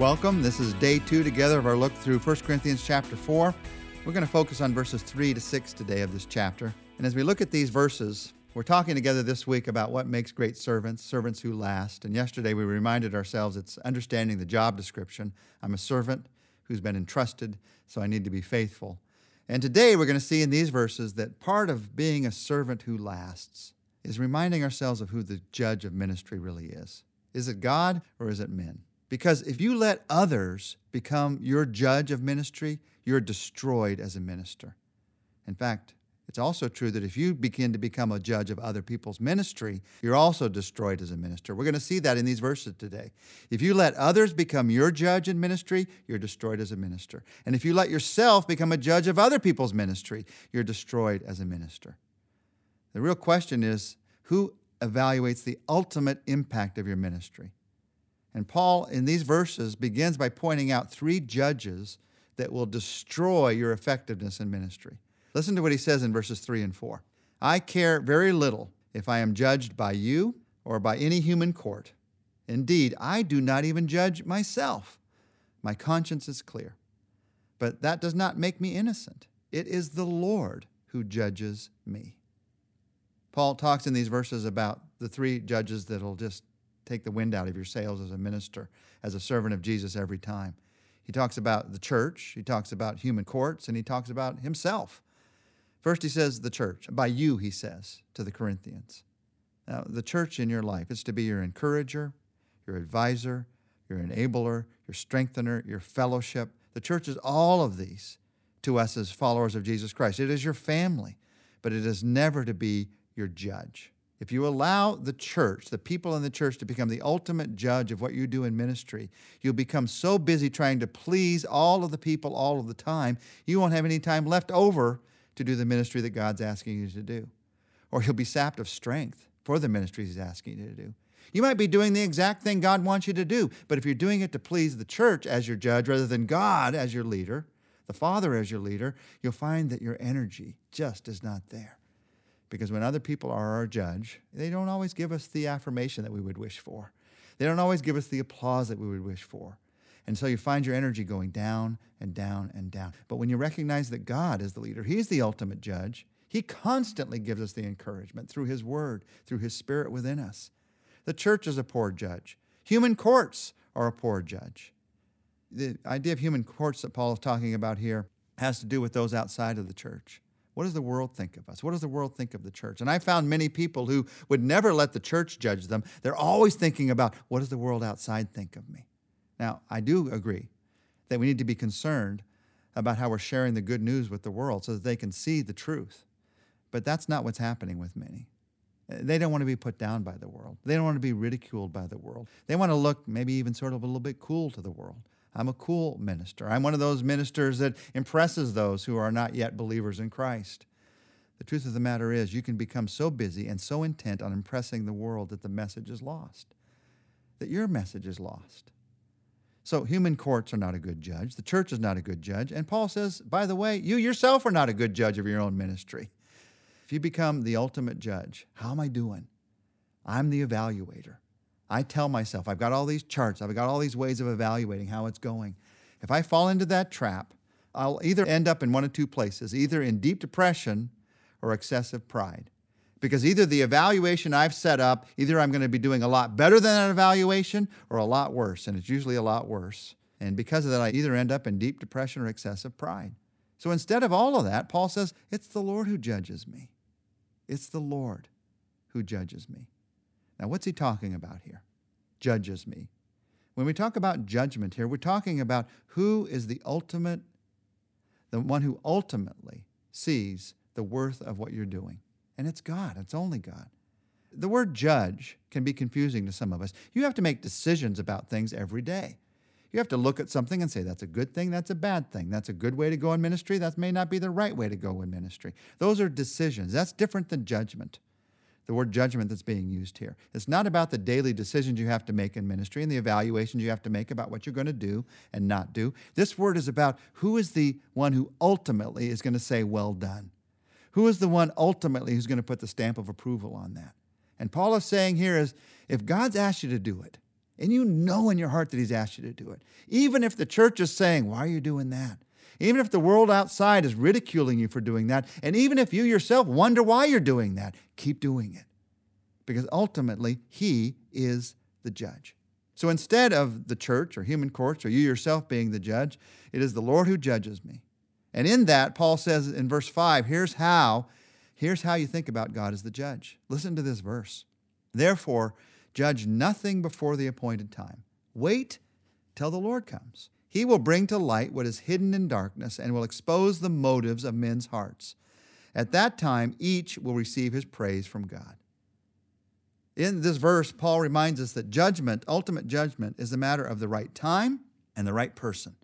Welcome. This is day two together of our look through 1 Corinthians chapter 4. We're going to focus on verses 3 to 6 today of this chapter. And as we look at these verses, we're talking together this week about what makes great servants, servants who last. And yesterday we reminded ourselves it's understanding the job description. I'm a servant who's been entrusted, so I need to be faithful. And today we're going to see in these verses that part of being a servant who lasts is reminding ourselves of who the judge of ministry really is. Is it God or is it men? Because if you let others become your judge of ministry, you're destroyed as a minister. In fact, it's also true that if you begin to become a judge of other people's ministry, you're also destroyed as a minister. We're going to see that in these verses today. If you let others become your judge in ministry, you're destroyed as a minister. And if you let yourself become a judge of other people's ministry, you're destroyed as a minister. The real question is who evaluates the ultimate impact of your ministry? And Paul, in these verses, begins by pointing out three judges that will destroy your effectiveness in ministry. Listen to what he says in verses 3 and 4. I care very little if I am judged by you or by any human court. Indeed, I do not even judge myself. My conscience is clear. But that does not make me innocent. It is the Lord who judges me. Paul talks in these verses about the three judges that'll just take the wind out of your sails as a minister, as a servant of Jesus every time. He talks about the church, he talks about human courts, and he talks about himself. First, he says the church. By you, he says to the Corinthians. Now, the church in your life is to be your encourager, your advisor, your enabler, your strengthener, your fellowship. The church is all of these to us as followers of Jesus Christ. It is your family, but it is never to be your judge. If you allow the church, the people in the church, to become the ultimate judge of what you do in ministry, you'll become so busy trying to please all of the people all of the time, you won't have any time left over to do the ministry that God's asking you to do. Or you'll be sapped of strength for the ministry He's asking you to do. You might be doing the exact thing God wants you to do, but if you're doing it to please the church as your judge rather than God as your leader, the Father as your leader, you'll find that your energy just is not there. Because when other people are our judge, they don't always give us the affirmation that we would wish for. They don't always give us the applause that we would wish for. And so you find your energy going down and down and down. But when you recognize that God is the leader, He's the ultimate judge, He constantly gives us the encouragement through His Word, through His Spirit within us. The church is a poor judge, human courts are a poor judge. The idea of human courts that Paul is talking about here has to do with those outside of the church. What does the world think of us? What does the world think of the church? And I found many people who would never let the church judge them. They're always thinking about what does the world outside think of me? Now, I do agree that we need to be concerned about how we're sharing the good news with the world so that they can see the truth. But that's not what's happening with many. They don't want to be put down by the world. They don't want to be ridiculed by the world. They want to look maybe even sort of a little bit cool to the world. I'm a cool minister. I'm one of those ministers that impresses those who are not yet believers in Christ. The truth of the matter is, you can become so busy and so intent on impressing the world that the message is lost, that your message is lost. So, human courts are not a good judge. The church is not a good judge. And Paul says, by the way, you yourself are not a good judge of your own ministry. If you become the ultimate judge, how am I doing? I'm the evaluator. I tell myself, I've got all these charts, I've got all these ways of evaluating how it's going. If I fall into that trap, I'll either end up in one of two places, either in deep depression or excessive pride. Because either the evaluation I've set up, either I'm going to be doing a lot better than that evaluation or a lot worse, and it's usually a lot worse. And because of that, I either end up in deep depression or excessive pride. So instead of all of that, Paul says, It's the Lord who judges me. It's the Lord who judges me. Now, what's he talking about here? Judges me. When we talk about judgment here, we're talking about who is the ultimate, the one who ultimately sees the worth of what you're doing. And it's God, it's only God. The word judge can be confusing to some of us. You have to make decisions about things every day. You have to look at something and say, that's a good thing, that's a bad thing. That's a good way to go in ministry, that may not be the right way to go in ministry. Those are decisions. That's different than judgment the word judgment that's being used here. It's not about the daily decisions you have to make in ministry and the evaluations you have to make about what you're going to do and not do. This word is about who is the one who ultimately is going to say, Well done. Who is the one ultimately who's going to put the stamp of approval on that? And Paul is saying here is if God's asked you to do it, and you know in your heart that He's asked you to do it, even if the church is saying, Why are you doing that? Even if the world outside is ridiculing you for doing that, and even if you yourself wonder why you're doing that, keep doing it. Because ultimately, He is the judge. So instead of the church or human courts or you yourself being the judge, it is the Lord who judges me. And in that, Paul says in verse 5, here's how, here's how you think about God as the judge. Listen to this verse. Therefore, judge nothing before the appointed time. Wait till the Lord comes. He will bring to light what is hidden in darkness and will expose the motives of men's hearts. At that time, each will receive his praise from God. In this verse, Paul reminds us that judgment, ultimate judgment, is a matter of the right time and the right person.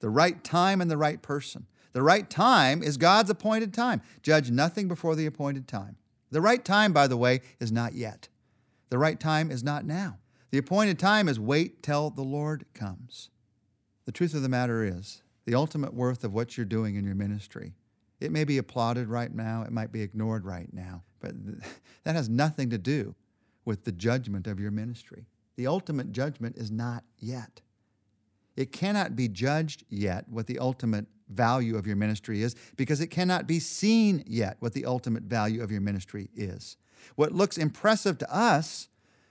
The right time and the right person. The right time is God's appointed time. Judge nothing before the appointed time. The right time, by the way, is not yet. The right time is not now. The appointed time is wait till the Lord comes. The truth of the matter is, the ultimate worth of what you're doing in your ministry. It may be applauded right now, it might be ignored right now, but that has nothing to do with the judgment of your ministry. The ultimate judgment is not yet. It cannot be judged yet what the ultimate value of your ministry is because it cannot be seen yet what the ultimate value of your ministry is. What looks impressive to us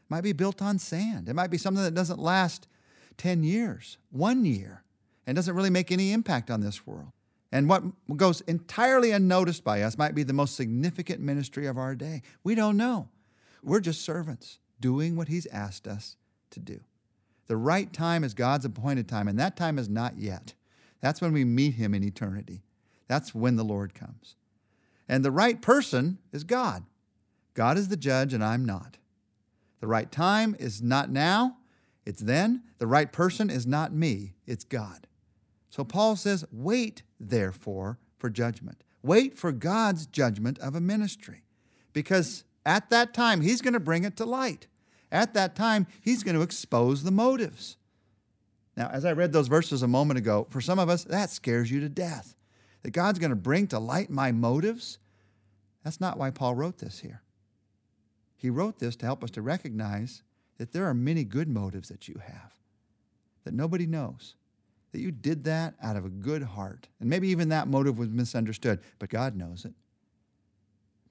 might be built on sand. It might be something that doesn't last 10 years, one year, and doesn't really make any impact on this world. And what goes entirely unnoticed by us might be the most significant ministry of our day. We don't know. We're just servants doing what He's asked us to do. The right time is God's appointed time, and that time is not yet. That's when we meet Him in eternity. That's when the Lord comes. And the right person is God. God is the judge, and I'm not. The right time is not now, it's then. The right person is not me, it's God. So Paul says, Wait, therefore, for judgment. Wait for God's judgment of a ministry. Because at that time, He's going to bring it to light. At that time, He's going to expose the motives. Now, as I read those verses a moment ago, for some of us, that scares you to death. That God's going to bring to light my motives. That's not why Paul wrote this here. He wrote this to help us to recognize that there are many good motives that you have that nobody knows. That you did that out of a good heart. And maybe even that motive was misunderstood, but God knows it.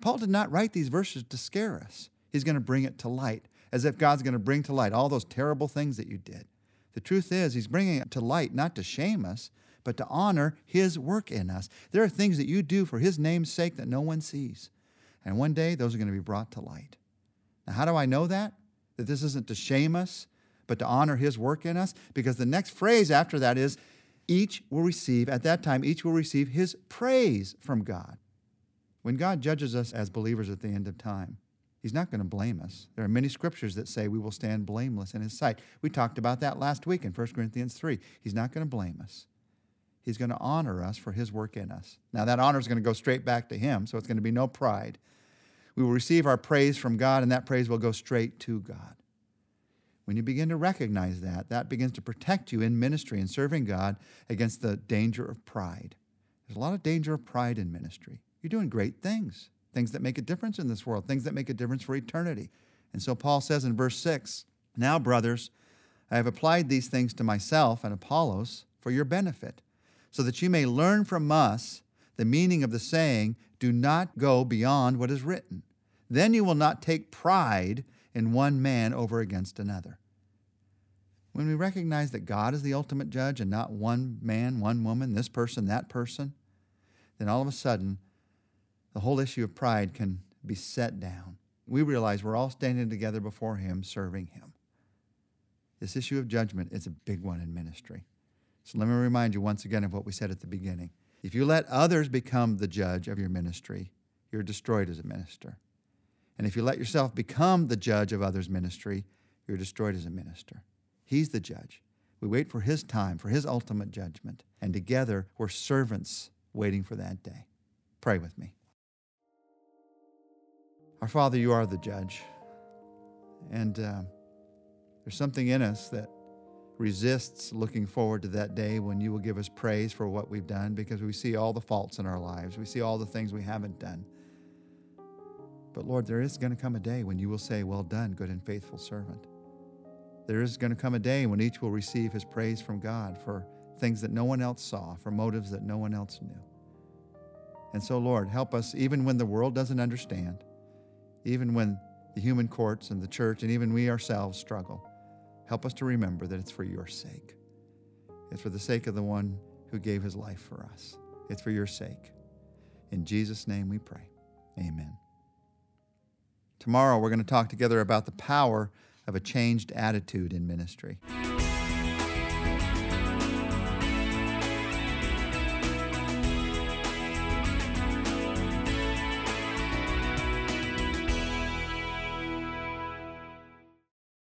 Paul did not write these verses to scare us. He's going to bring it to light, as if God's going to bring to light all those terrible things that you did. The truth is, He's bringing it to light not to shame us, but to honor His work in us. There are things that you do for His name's sake that no one sees. And one day, those are going to be brought to light. Now, how do I know that? That this isn't to shame us, but to honor His work in us? Because the next phrase after that is, each will receive, at that time, each will receive His praise from God. When God judges us as believers at the end of time, He's not going to blame us. There are many scriptures that say we will stand blameless in His sight. We talked about that last week in 1 Corinthians 3. He's not going to blame us. He's going to honor us for His work in us. Now, that honor is going to go straight back to Him, so it's going to be no pride. We will receive our praise from God, and that praise will go straight to God. When you begin to recognize that, that begins to protect you in ministry and serving God against the danger of pride. There's a lot of danger of pride in ministry. You're doing great things, things that make a difference in this world, things that make a difference for eternity. And so Paul says in verse 6 Now, brothers, I have applied these things to myself and Apollos for your benefit, so that you may learn from us the meaning of the saying, Do not go beyond what is written. Then you will not take pride in one man over against another. When we recognize that God is the ultimate judge and not one man, one woman, this person, that person, then all of a sudden the whole issue of pride can be set down. We realize we're all standing together before Him, serving Him. This issue of judgment is a big one in ministry. So let me remind you once again of what we said at the beginning. If you let others become the judge of your ministry, you're destroyed as a minister. And if you let yourself become the judge of others' ministry, you're destroyed as a minister. He's the judge. We wait for His time, for His ultimate judgment. And together, we're servants waiting for that day. Pray with me. Our Father, you are the judge. And uh, there's something in us that resists looking forward to that day when you will give us praise for what we've done because we see all the faults in our lives. We see all the things we haven't done. But Lord, there is going to come a day when you will say, Well done, good and faithful servant. there is going to come a day when each will receive his praise from God for things that no one else saw, for motives that no one else knew. And so, Lord, help us even when the world doesn't understand, even when the human courts and the church and even we ourselves struggle. Help us to remember that it's for your sake. It's for the sake of the one who gave his life for us. It's for your sake. In Jesus' name we pray. Amen. Tomorrow we're going to talk together about the power of a changed attitude in ministry.